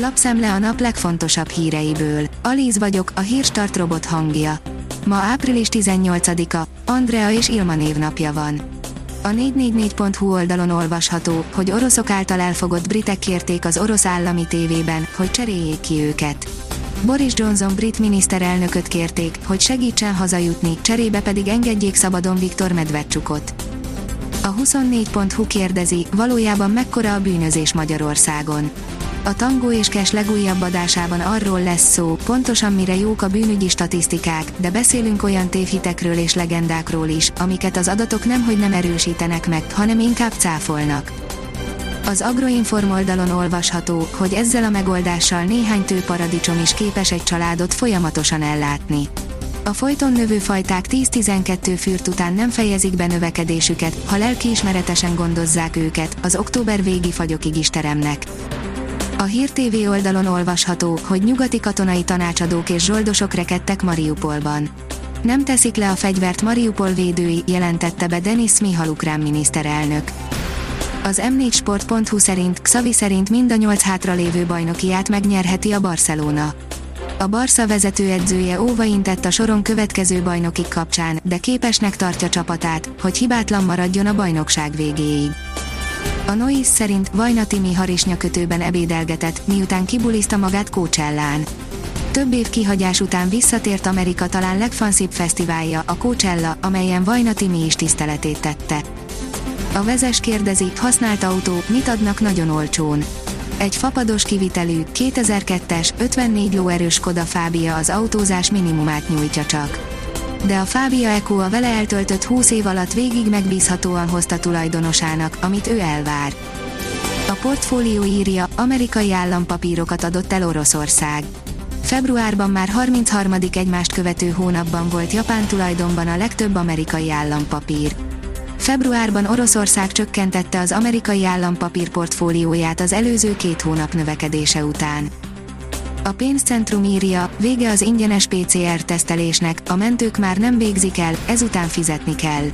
Lapszemle a nap legfontosabb híreiből. Alíz vagyok, a hírstart robot hangja. Ma április 18-a, Andrea és Ilma névnapja van. A 444.hu oldalon olvasható, hogy oroszok által elfogott britek kérték az orosz állami tévében, hogy cseréljék ki őket. Boris Johnson brit miniszterelnököt kérték, hogy segítsen hazajutni, cserébe pedig engedjék szabadon Viktor Medvedcsukot. A 24.hu kérdezi, valójában mekkora a bűnözés Magyarországon. A Tangó és Kes legújabb adásában arról lesz szó, pontosan mire jók a bűnügyi statisztikák, de beszélünk olyan tévhitekről és legendákról is, amiket az adatok nemhogy nem erősítenek meg, hanem inkább cáfolnak. Az Agroinform oldalon olvasható, hogy ezzel a megoldással néhány tőparadicsom is képes egy családot folyamatosan ellátni. A folyton növő fajták 10-12 fürt után nem fejezik be növekedésüket, ha lelkiismeretesen gondozzák őket, az október végi fagyokig is teremnek. A Hír TV oldalon olvasható, hogy nyugati katonai tanácsadók és zsoldosok rekedtek Mariupolban. Nem teszik le a fegyvert Mariupol védői, jelentette be Denis Mihal ukrán miniszterelnök. Az m4sport.hu szerint Xavi szerint mind a nyolc hátralévő bajnokiát megnyerheti a Barcelona. A Barca vezetőedzője óvaintett a soron következő bajnokik kapcsán, de képesnek tartja csapatát, hogy hibátlan maradjon a bajnokság végéig. A Nois szerint Vajna Timi harisnya kötőben ebédelgetett, miután kibuliszta magát Coachellán. Több év kihagyás után visszatért Amerika talán legfanszibb fesztiválja, a Coachella, amelyen Vajna Timi is tiszteletét tette. A vezes kérdezi, használt autó, mit adnak nagyon olcsón. Egy fapados kivitelű, 2002-es, 54 lóerős Skoda Fábia az autózás minimumát nyújtja csak. De a Fábia Eco a vele eltöltött 20 év alatt végig megbízhatóan hozta tulajdonosának, amit ő elvár. A portfólió írja, amerikai állampapírokat adott el Oroszország. Februárban már 33. egymást követő hónapban volt Japán tulajdonban a legtöbb amerikai állampapír. Februárban Oroszország csökkentette az amerikai állampapír portfólióját az előző két hónap növekedése után. A pénzcentrum írja, vége az ingyenes PCR-tesztelésnek, a mentők már nem végzik el, ezután fizetni kell.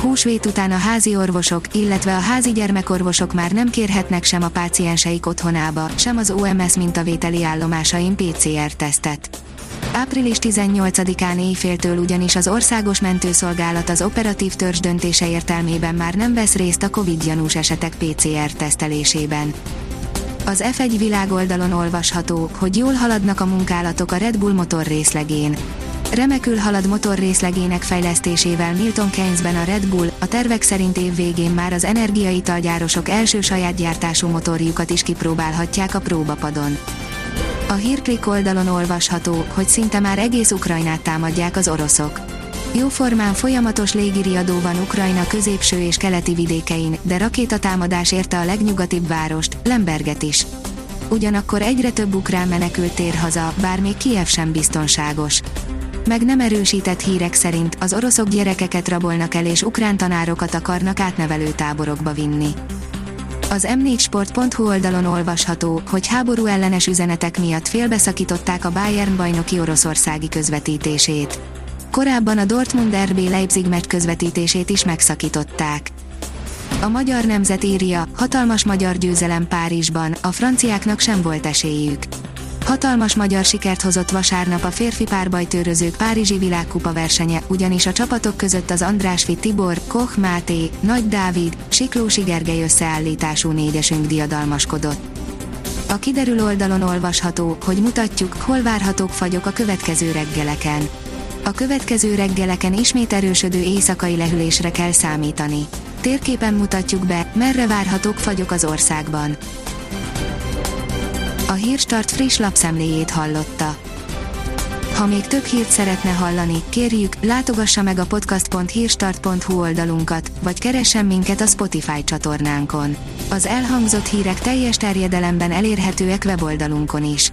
Húsvét után a házi orvosok, illetve a házi gyermekorvosok már nem kérhetnek sem a pácienseik otthonába, sem az OMS mintavételi állomásain PCR-tesztet. Április 18-án éjféltől ugyanis az Országos Mentőszolgálat az operatív törzs döntése értelmében már nem vesz részt a Covid gyanús esetek PCR tesztelésében. Az F1 világoldalon olvasható, hogy jól haladnak a munkálatok a Red Bull motor részlegén. Remekül halad motor részlegének fejlesztésével Milton Keynesben a Red Bull, a tervek szerint év végén már az energiaitalgyárosok első saját gyártású motorjukat is kipróbálhatják a próbapadon. A hírklik oldalon olvasható, hogy szinte már egész Ukrajnát támadják az oroszok. Jóformán folyamatos légiriadó van Ukrajna középső és keleti vidékein, de rakétatámadás érte a legnyugatibb várost, Lemberget is. Ugyanakkor egyre több ukrán menekült tér haza, bár még Kiev sem biztonságos. Meg nem erősített hírek szerint az oroszok gyerekeket rabolnak el és ukrán tanárokat akarnak átnevelő táborokba vinni. Az m4sport.hu oldalon olvasható, hogy háború ellenes üzenetek miatt félbeszakították a Bayern bajnoki oroszországi közvetítését. Korábban a Dortmund RB Leipzig meccs közvetítését is megszakították. A magyar nemzet írja, hatalmas magyar győzelem Párizsban, a franciáknak sem volt esélyük. Hatalmas magyar sikert hozott vasárnap a férfi párbajtőrözők Párizsi világkupa versenye, ugyanis a csapatok között az Andrásfi Tibor, Koch Máté, Nagy Dávid, Siklósi Gergely összeállítású négyesünk diadalmaskodott. A kiderül oldalon olvasható, hogy mutatjuk, hol várhatók fagyok a következő reggeleken. A következő reggeleken ismét erősödő éjszakai lehűlésre kell számítani. Térképen mutatjuk be, merre várhatók fagyok az országban. A Hírstart friss lapszemléjét hallotta. Ha még több hírt szeretne hallani, kérjük, látogassa meg a podcast.hírstart.hu oldalunkat, vagy keressen minket a Spotify csatornánkon. Az elhangzott hírek teljes terjedelemben elérhetőek weboldalunkon is.